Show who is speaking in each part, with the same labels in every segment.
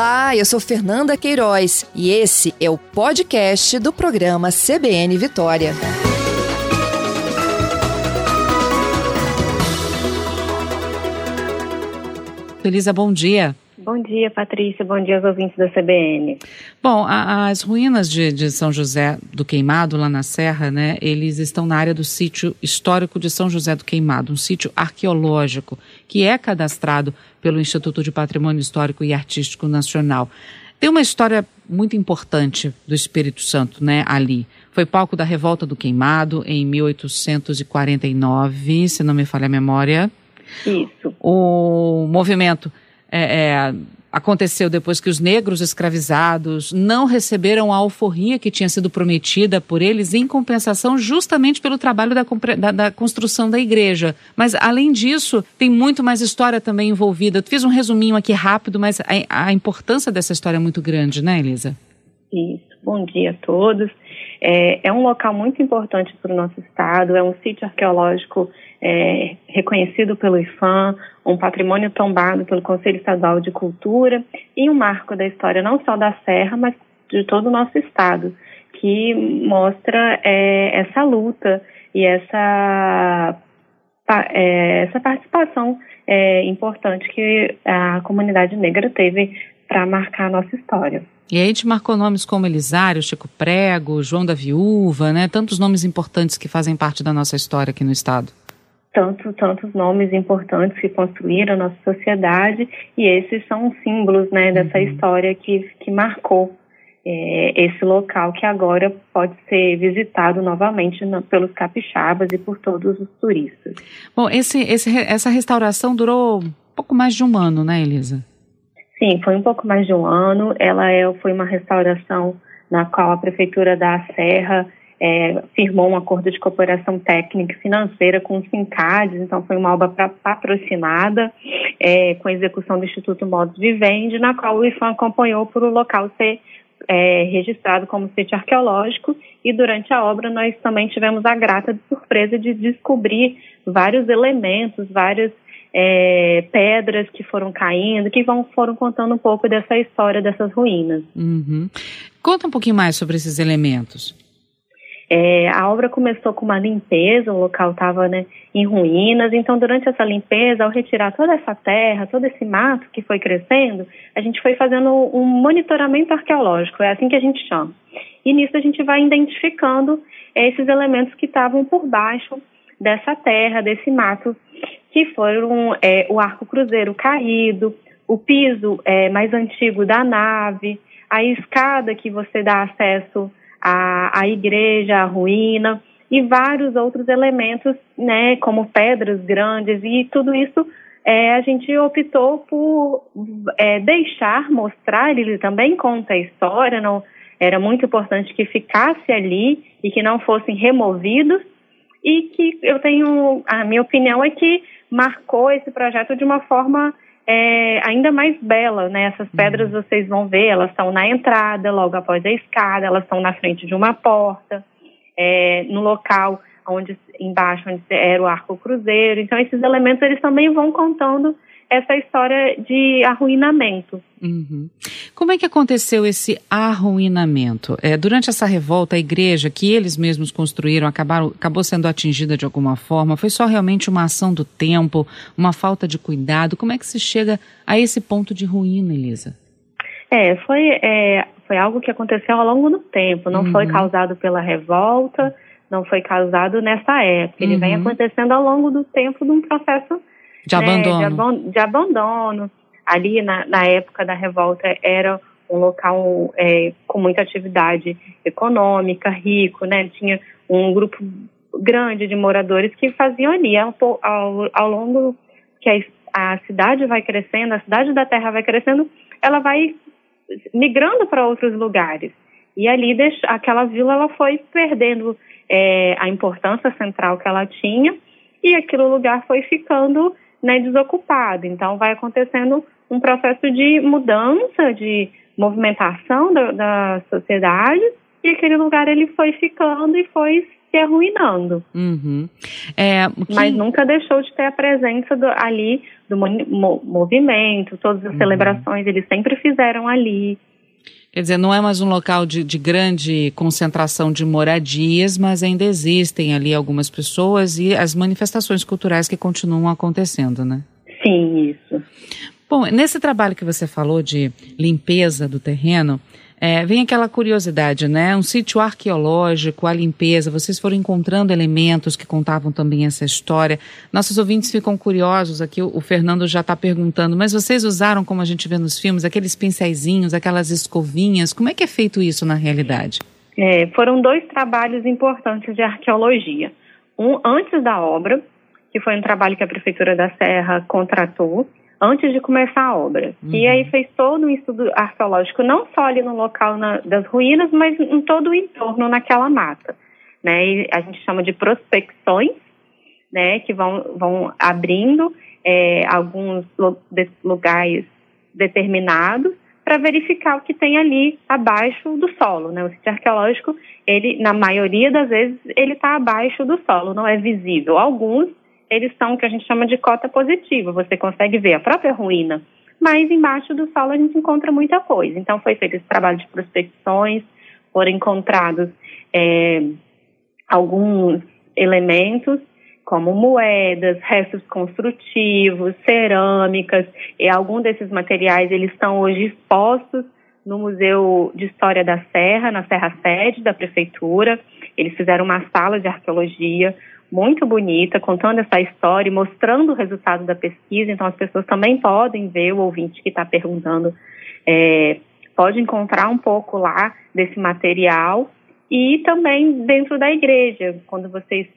Speaker 1: Olá, eu sou Fernanda Queiroz e esse é o podcast do programa CBN Vitória.
Speaker 2: Elisa, bom dia.
Speaker 3: Bom dia, Patrícia. Bom dia aos ouvintes da CBN.
Speaker 2: Bom, a, as ruínas de, de, São José do Queimado, lá na Serra, né, eles estão na área do sítio histórico de São José do Queimado, um sítio arqueológico que é cadastrado pelo Instituto de Patrimônio Histórico e Artístico Nacional. Tem uma história muito importante do Espírito Santo, né, ali. Foi palco da Revolta do Queimado em 1849, se não me falha a memória.
Speaker 3: Isso.
Speaker 2: O movimento é, é, aconteceu depois que os negros escravizados não receberam a alforria que tinha sido prometida por eles em compensação justamente pelo trabalho da, da, da construção da igreja. Mas, além disso, tem muito mais história também envolvida. Eu fiz um resuminho aqui rápido, mas a, a importância dessa história é muito grande, né, Elisa?
Speaker 3: Isso. Bom dia a todos. É, é um local muito importante para o nosso estado, é um sítio arqueológico é, reconhecido pelo IFAM, um patrimônio tombado pelo Conselho Estadual de Cultura e um marco da história não só da Serra, mas de todo o nosso estado, que mostra é, essa luta e essa, é, essa participação é, importante que a comunidade negra teve para marcar a nossa história.
Speaker 2: E aí a gente marcou nomes como Elisário, Chico Prego, João da Viúva, né? Tantos nomes importantes que fazem parte da nossa história aqui no estado.
Speaker 3: Tanto, tantos nomes importantes que construíram a nossa sociedade e esses são símbolos, né, dessa uhum. história que, que marcou é, esse local que agora pode ser visitado novamente no, pelos capixabas e por todos os turistas.
Speaker 2: Bom, esse, esse, essa restauração durou pouco mais de um ano, né, Elisa?
Speaker 3: Sim, foi um pouco mais de um ano. Ela é, foi uma restauração na qual a Prefeitura da Serra é, firmou um acordo de cooperação técnica e financeira com o Sincades, então foi uma obra pra, patrocinada é, com a execução do Instituto Modos Vivendi, na qual o IFAM acompanhou por o local ser é, registrado como sítio arqueológico e durante a obra nós também tivemos a grata surpresa de descobrir vários elementos, vários é, pedras que foram caindo, que vão, foram contando um pouco dessa história dessas ruínas.
Speaker 2: Uhum. Conta um pouquinho mais sobre esses elementos.
Speaker 3: É, a obra começou com uma limpeza, o local estava né, em ruínas, então durante essa limpeza, ao retirar toda essa terra, todo esse mato que foi crescendo, a gente foi fazendo um monitoramento arqueológico, é assim que a gente chama. E nisso a gente vai identificando esses elementos que estavam por baixo dessa terra, desse mato que foram é, o arco cruzeiro caído, o piso é, mais antigo da nave, a escada que você dá acesso à, à igreja, à ruína, e vários outros elementos, né, como pedras grandes, e tudo isso é, a gente optou por é, deixar, mostrar, ele também conta a história, não, era muito importante que ficasse ali e que não fossem removidos, e que eu tenho, a minha opinião é que marcou esse projeto de uma forma é, ainda mais bela, né? Essas uhum. pedras vocês vão ver, elas estão na entrada, logo após a escada, elas estão na frente de uma porta, é, no local onde embaixo onde era o arco cruzeiro. Então esses elementos eles também vão contando essa história de arruinamento.
Speaker 2: Uhum. Como é que aconteceu esse arruinamento? É, durante essa revolta, a igreja que eles mesmos construíram acabaram, acabou sendo atingida de alguma forma? Foi só realmente uma ação do tempo, uma falta de cuidado? Como é que se chega a esse ponto de ruína, Elisa?
Speaker 3: É, foi, é, foi algo que aconteceu ao longo do tempo, não uhum. foi causado pela revolta, não foi causado nessa época. Ele uhum. vem acontecendo ao longo do tempo de um processo
Speaker 2: de abandono.
Speaker 3: Né, de, de, abandono. Ali, na, na, época da revolta, era um local é, com muita atividade econômica, rico, né? Tinha um grupo grande de moradores que faziam ali. Ao, ao, ao longo que a, a cidade vai crescendo, a cidade da terra vai crescendo, ela vai migrando para outros lugares. E ali, deixa, aquela vila, ela foi perdendo é, a importância central que ela tinha, e aquele lugar foi ficando né, desocupado. Então, vai acontecendo um processo de mudança, de movimentação da, da sociedade, e aquele lugar ele foi ficando e foi se arruinando.
Speaker 2: Uhum. É,
Speaker 3: que... Mas nunca deixou de ter a presença do, ali do mo movimento, todas as uhum. celebrações eles sempre fizeram ali.
Speaker 2: Quer dizer, não é mais um local de, de, grande concentração de moradias, mas ainda existem ali algumas pessoas e as manifestações culturais que continuam acontecendo, né?
Speaker 3: Sim, isso.
Speaker 2: Bom, nesse trabalho que você falou de limpeza do terreno, é, vem aquela curiosidade, né? Um sítio arqueológico, a limpeza, vocês foram encontrando elementos que contavam também essa história. Nossos ouvintes ficam curiosos aqui, o, Fernando já está perguntando, mas vocês usaram, como a gente vê nos filmes, aqueles pincéisinhos, aquelas escovinhas, como é que é feito isso na realidade?
Speaker 3: É, foram dois trabalhos importantes de arqueologia. Um antes da obra, que foi um trabalho que a Prefeitura da Serra contratou, antes de começar a obra. Uhum. E aí fez todo um estudo arqueológico, não só ali no local na, das ruínas, mas em todo o entorno naquela mata. Né? E a gente chama de prospecções, né, que vão, vão abrindo é, alguns lugares determinados para verificar o que tem ali abaixo do solo, né? O sítio arqueológico, ele, na maioria das vezes, ele está abaixo do solo, não é visível. Alguns eles são o que a gente chama de cota positiva. Você consegue ver a própria ruína, mas embaixo do solo a gente encontra muita coisa. Então foi feito esse trabalho de prospecções, foram encontrados é, alguns elementos como moedas, restos construtivos, cerâmicas, e alguns desses materiais eles estão hoje expostos no Museu de História da Serra, na Serra Sede da Prefeitura. Eles fizeram uma sala de arqueologia muito bonita, contando essa história e mostrando o resultado da pesquisa. Então, as pessoas também podem ver, o ouvinte que está perguntando, é, pode encontrar um pouco lá desse material. E também dentro da igreja, quando vocês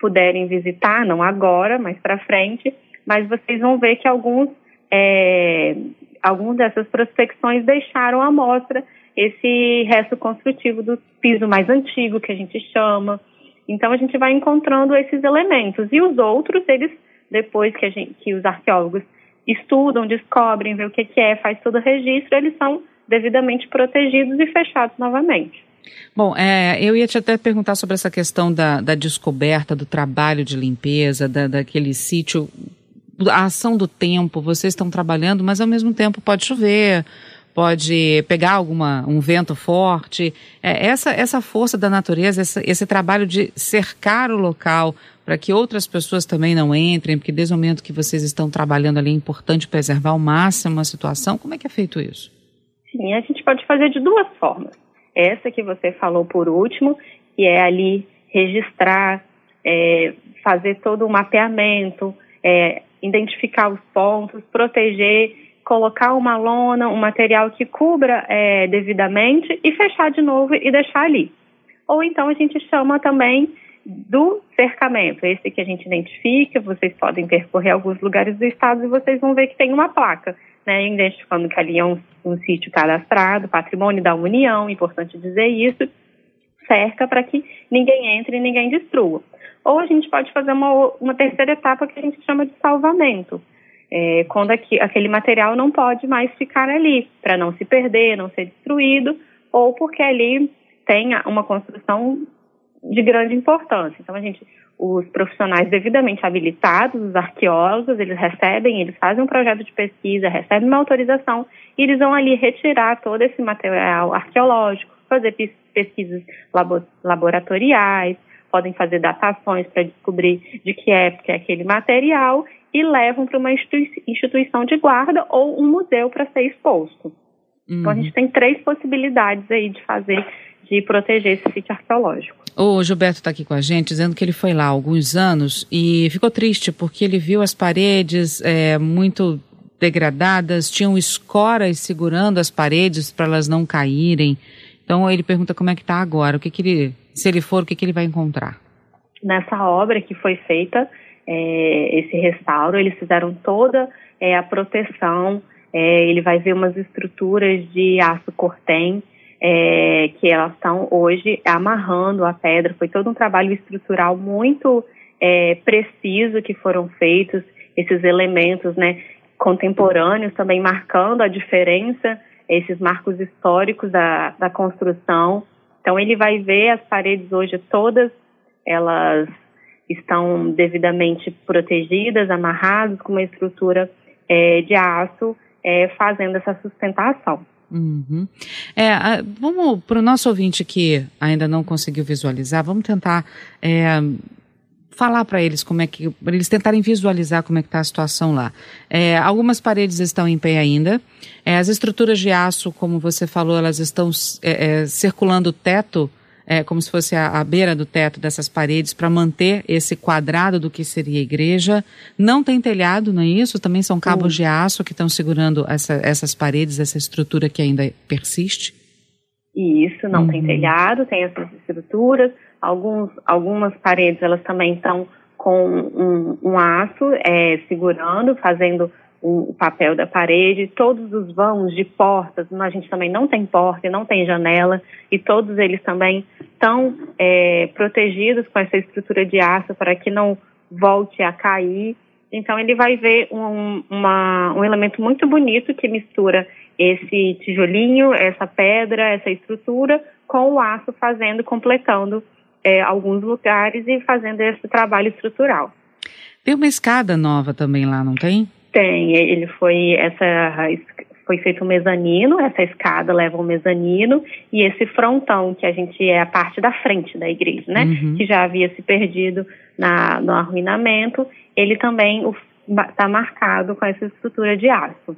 Speaker 3: puderem visitar, não agora, mas para frente, mas vocês vão ver que alguns, é, algumas dessas prospecções deixaram à mostra esse resto construtivo do piso mais antigo, que a gente chama, então a gente vai encontrando esses elementos e os outros eles depois que gente que os arqueólogos estudam, descobrem, vê o que, que é, faz todo o registro, eles são devidamente protegidos e fechados novamente.
Speaker 2: Bom, é, eu ia te até perguntar sobre essa questão da, da descoberta, do trabalho de limpeza, da, daquele sítio, a ação do tempo, vocês estão trabalhando, mas ao mesmo tempo pode chover, pode pegar alguma um vento forte. É, essa essa força da natureza, essa, esse trabalho de cercar o local para que outras pessoas também não entrem, porque desde o momento que vocês estão trabalhando ali é importante preservar ao máximo a situação. Como é que é feito isso?
Speaker 3: Sim, a gente pode fazer de duas formas. Essa que você falou por último, que é ali registrar, é, fazer todo o mapeamento, é, identificar os pontos, proteger colocar uma lona, um material que cubra é, devidamente e fechar de novo e deixar ali. Ou então a gente chama também do cercamento, esse que a gente identifica, vocês podem percorrer alguns lugares do estado e vocês vão ver que tem uma placa, né, identificando que ali é um, um sítio cadastrado, patrimônio da União, importante dizer isso, cerca para que ninguém entre e ninguém destrua. Ou a gente pode fazer uma, uma terceira etapa que a gente chama de salvamento, é, quando aqui, aquele material não pode mais ficar ali, para não se perder, não ser destruído, ou porque ali tem uma construção de grande importância. Então, a gente, os profissionais devidamente habilitados, os arqueólogos, eles recebem, eles fazem um projeto de pesquisa, recebem uma autorização e eles vão ali retirar todo esse material arqueológico, fazer pesquisas laboratoriais, podem fazer datações para descobrir de que época é aquele material e levam para uma instituição de guarda ou um museu para ser exposto. Uhum. Então a gente uhum. tem três possibilidades aí de fazer, de proteger esse sítio arqueológico.
Speaker 2: O Gilberto está aqui com a gente dizendo que ele foi lá há alguns anos e ficou triste porque ele viu as paredes é, muito degradadas, tinham escoras segurando as paredes para elas não caírem. Então ele pergunta como é que está agora, o que, que ele, se ele for, o que, que ele vai encontrar.
Speaker 3: Nessa obra que foi feita, é, esse restauro, eles fizeram toda é, a proteção, é, ele vai ver umas estruturas de aço cortem, é, que elas estão hoje amarrando a pedra, foi todo um trabalho estrutural muito é, preciso que foram feitos, esses elementos né, contemporâneos também marcando a diferença, esses marcos históricos da, da construção. Então ele vai ver as paredes hoje todas elas estão devidamente protegidas, amarradas com uma estrutura é, de aço, é, fazendo essa sustentação.
Speaker 2: Uhum. É, vamos para o nosso ouvinte que ainda não conseguiu visualizar, vamos tentar é, falar para eles como é que, para eles tentarem visualizar como é que está a situação lá. É, algumas paredes estão em pé ainda, é, as estruturas de aço, como você falou, elas estão é, é, circulando o teto, é, como se fosse a, a, beira do teto dessas paredes para manter esse quadrado do que seria a igreja. Não tem telhado, não é isso? Também são cabos de aço que estão segurando essa, essas paredes, essa estrutura que ainda persiste?
Speaker 3: Isso, não uhum. tem telhado, tem essas estruturas. Alguns, algumas paredes elas também estão com um, um aço é, segurando, fazendo o, papel da parede. Todos os vãos de portas, a gente também não tem porta, não tem janela, e todos eles também estão é, protegidos com essa estrutura de aço para que não volte a cair. Então ele vai ver um, uma, um elemento muito bonito que mistura esse tijolinho, essa pedra, essa estrutura com o aço fazendo, completando é, alguns lugares e fazendo esse trabalho estrutural.
Speaker 2: Tem uma escada nova também lá, não tem?
Speaker 3: Tem, ele foi essa foi feito um mezanino, essa escada leva um mezanino e esse frontão que a gente é a parte da frente da igreja, né, uhum. que já havia se perdido na, no arruinamento, ele também está marcado com essa estrutura de aço.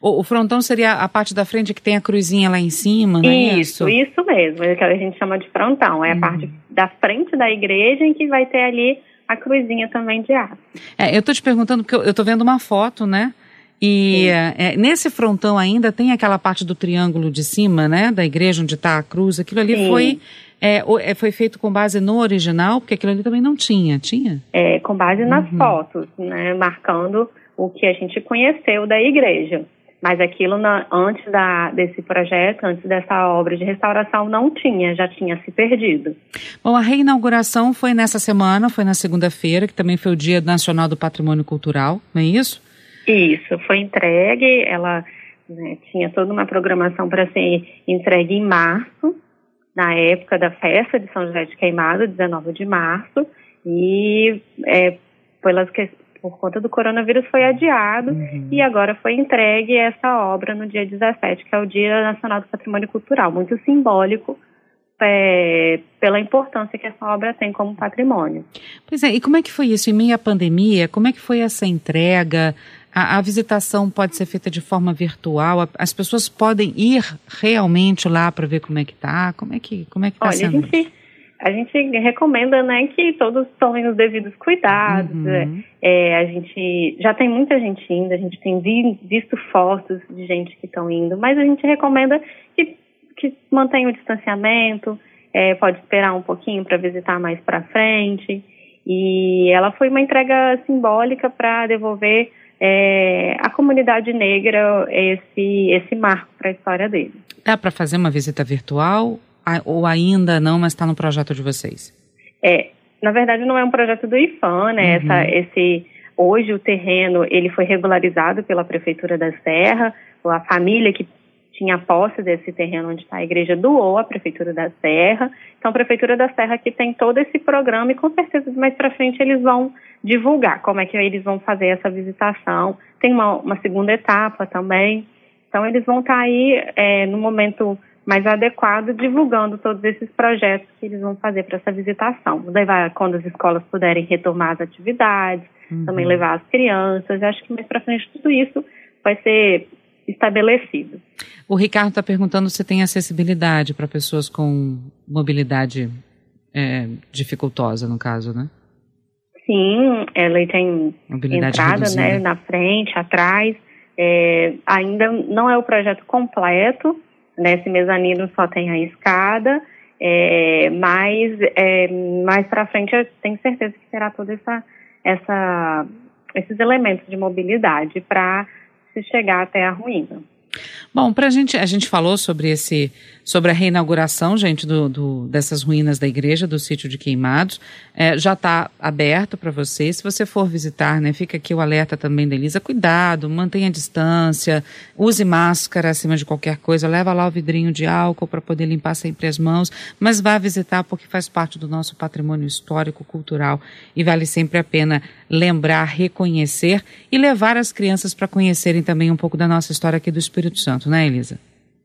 Speaker 2: O, o, frontão seria a parte da frente que tem a cruzinha lá em cima, né?
Speaker 3: Isso, isso mesmo, é que a gente chama de frontão. É uhum. a parte da frente da igreja em que vai ter ali a cruzinha também de aço.
Speaker 2: É, eu estou te perguntando porque eu estou vendo uma foto, né? E é, nesse frontão ainda tem aquela parte do triângulo de cima, né? Da igreja onde está a cruz. Aquilo ali Sim. foi é, é, foi feito com base no original, porque aquilo ali também não tinha, tinha?
Speaker 3: É, com base nas uhum. fotos, né? Marcando o que a gente conheceu da igreja. Mas aquilo na, antes da, desse projeto, antes dessa obra de restauração, não tinha, já tinha se perdido.
Speaker 2: Bom, a reinauguração foi nessa semana, foi na segunda-feira, que também foi o Dia Nacional do Patrimônio Cultural, não é isso?
Speaker 3: Isso, foi entregue, ela né, tinha toda uma programação para ser entregue em março, na época da festa de São José de Queimado, 19 de março, e é, pelas, por conta do coronavírus foi adiado uhum. e agora foi entregue essa obra no dia 17, que é o Dia Nacional do Patrimônio Cultural, muito simbólico é, pela importância que essa obra tem como patrimônio.
Speaker 2: Pois é, e como é que foi isso? Em meio à pandemia, como é que foi essa entrega? A, a visitação pode ser feita de forma virtual? As pessoas podem ir realmente lá para ver como é que está? Como é que como é que está sendo?
Speaker 3: A gente, a gente recomenda, né, que todos tomem os devidos cuidados. Uhum. Né? É, a gente já tem muita gente indo, a gente tem vi, visto fotos de gente que estão indo, mas a gente recomenda que, que mantenha o distanciamento, é, pode esperar um pouquinho para visitar mais para frente. E ela foi uma entrega simbólica para devolver é, à comunidade negra esse, esse marco para a história dele.
Speaker 2: Dá para fazer uma visita virtual ou ainda não, mas está no projeto de vocês?
Speaker 3: É, na verdade não é um projeto do IFAM, né? Uhum. Essa, esse, hoje o terreno ele foi regularizado pela Prefeitura da Serra, a família que tinha posse desse terreno onde está a igreja doou à Prefeitura da Serra. Então, a Prefeitura da Serra que tem todo esse programa e com certeza mais para frente eles vão divulgar como é que eles vão fazer essa visitação. Tem uma, uma segunda etapa também. Então, eles vão estar tá aí é, no momento mais adequado, divulgando todos esses projetos que eles vão fazer para essa visitação. Levar quando as escolas puderem retomar as atividades, uhum. também levar as crianças. Acho que mais para frente tudo isso vai ser estabelecido.
Speaker 2: O Ricardo está perguntando se tem acessibilidade para pessoas com mobilidade é, dificultosa, no caso, né?
Speaker 3: Sim, ela tem mobilidade entrada né, na frente, atrás. É, ainda não é o projeto completo, Nesse mezanino só tem a escada, é, mas é, mais para frente eu tenho certeza que terá toda essa, essa esses elementos de mobilidade para se chegar até a ruína.
Speaker 2: Bom, pra gente, a gente falou sobre esse, sobre a reinauguração, gente, do, do dessas ruínas da igreja, do sítio de Queimados. É, já está aberto para vocês. Se você for visitar, né, fica aqui o alerta também da Elisa. Cuidado, mantenha a distância, use máscara acima de qualquer coisa, leva lá o vidrinho de álcool para poder limpar sempre as mãos, mas vá visitar porque faz parte do nosso patrimônio histórico, cultural e vale sempre a pena lembrar, reconhecer e levar as crianças para conhecerem também um pouco da nossa história aqui do Espírito Santo, né, Elisa?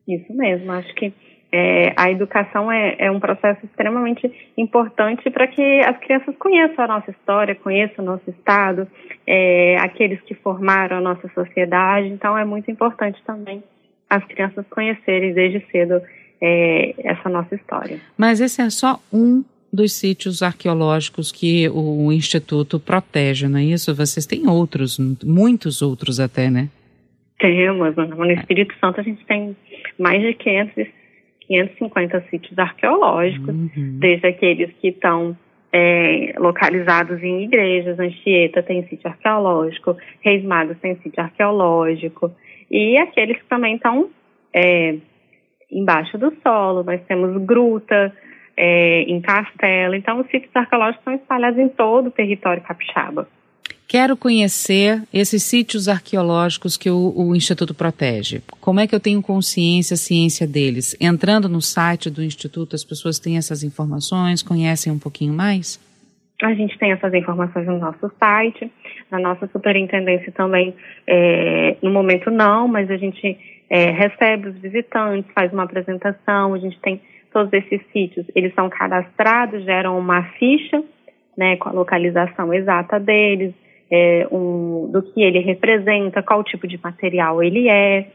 Speaker 3: Isso mesmo, acho que é, a educação é, é, um processo extremamente importante para que as crianças conheçam a nossa história, conheçam o nosso Estado, é, aqueles que formaram a nossa sociedade. Então, é muito importante também as crianças conhecerem desde cedo é, essa nossa história.
Speaker 2: Mas esse é só um dos sítios arqueológicos que o Instituto protege, não é isso? Vocês têm outros, muitos outros até, né?
Speaker 3: Temos. No Espírito Santo a gente tem mais de 500, 550 sítios arqueológicos, uhum. desde aqueles que estão é, localizados em igrejas. Anchieta tem sítio arqueológico, Reis Magos tem sítio arqueológico, e aqueles que também estão é, embaixo do solo. Nós temos gruta, é, em Castelo. Então, os sítios arqueológicos são espalhados em todo o território capixaba.
Speaker 2: Quero conhecer esses sítios arqueológicos que o, o, Instituto protege. Como é que eu tenho consciência, ciência deles? Entrando no site do Instituto, as pessoas têm essas informações, conhecem um pouquinho mais?
Speaker 3: A gente tem essas informações no nosso site, na nossa superintendência também, é, no momento não, mas a gente é, recebe os visitantes, faz uma apresentação, a gente tem todos esses sítios, eles são cadastrados, geram uma ficha, né, com a localização exata deles, é, um, do que ele representa, qual tipo de material ele é.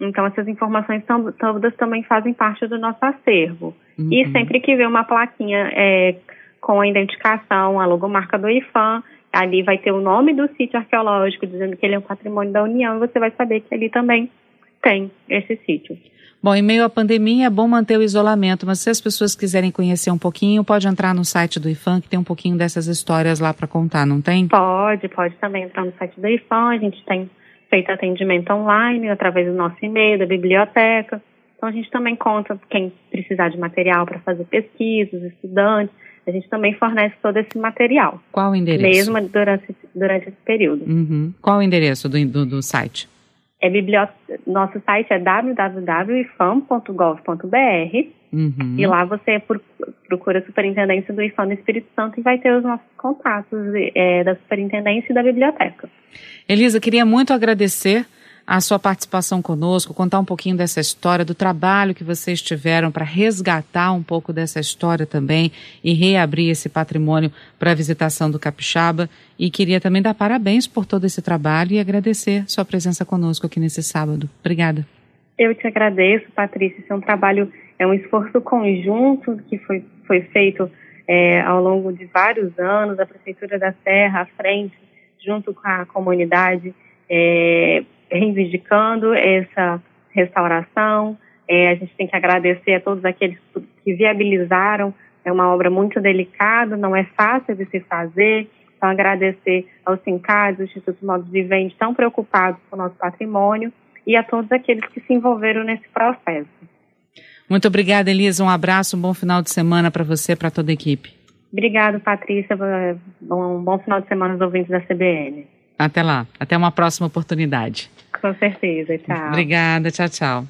Speaker 3: Então, essas informações tão, todas também fazem parte do nosso acervo. Uhum. E sempre que vê uma plaquinha é, com a identificação, a logomarca do IFAM, ali vai ter o nome do sítio arqueológico, dizendo que ele é um patrimônio da União, e você vai saber que ali também tem esse sítio.
Speaker 2: Bom, em meio à pandemia é bom manter o isolamento, mas se as pessoas quiserem conhecer um pouquinho, pode entrar no site do IFAM, que tem um pouquinho dessas histórias lá para contar, não tem?
Speaker 3: Pode, pode também entrar no site do IFAM, a gente tem feito atendimento online através do nosso e-mail, da biblioteca. Então a gente também conta quem precisar de material para fazer pesquisas, estudantes, a gente também fornece todo esse material.
Speaker 2: Qual o endereço?
Speaker 3: Mesmo durante, durante esse período.
Speaker 2: Uhum. Qual o endereço do, do, do site?
Speaker 3: É biblioteca, nosso site é www.ifam.gov.br uhum. e lá você procura a Superintendência do IFAM no Espírito Santo e vai ter os nossos contatos é, da Superintendência e da Biblioteca.
Speaker 2: Elisa, queria muito agradecer a sua participação conosco, contar um pouquinho dessa história, do trabalho que vocês tiveram para resgatar um pouco dessa história também e reabrir esse patrimônio para a visitação do Capixaba. E queria também dar parabéns por todo esse trabalho e agradecer sua presença conosco aqui nesse sábado. Obrigada.
Speaker 3: Eu te agradeço, Patrícia. Esse é um trabalho, é um esforço conjunto que foi, foi feito é, ao longo de vários anos, a Prefeitura da Serra à frente, junto com a comunidade. É, reivindicando essa restauração. É, a gente tem que agradecer a todos aqueles que viabilizaram. É uma obra muito delicada, não é fácil de se fazer. Então, agradecer aos sindicatos, ao Instituto Modos Vivente, tão preocupados com o nosso patrimônio, e a todos aqueles que se envolveram nesse processo.
Speaker 2: Muito obrigada, Elisa. Um abraço, um bom final de semana para você e para toda a equipe.
Speaker 3: Obrigada, Patrícia. Um bom final de semana aos ouvintes da CBN.
Speaker 2: Até lá. Até uma próxima oportunidade.
Speaker 3: Com certeza. Tchau.
Speaker 2: Obrigada. Tchau, tchau.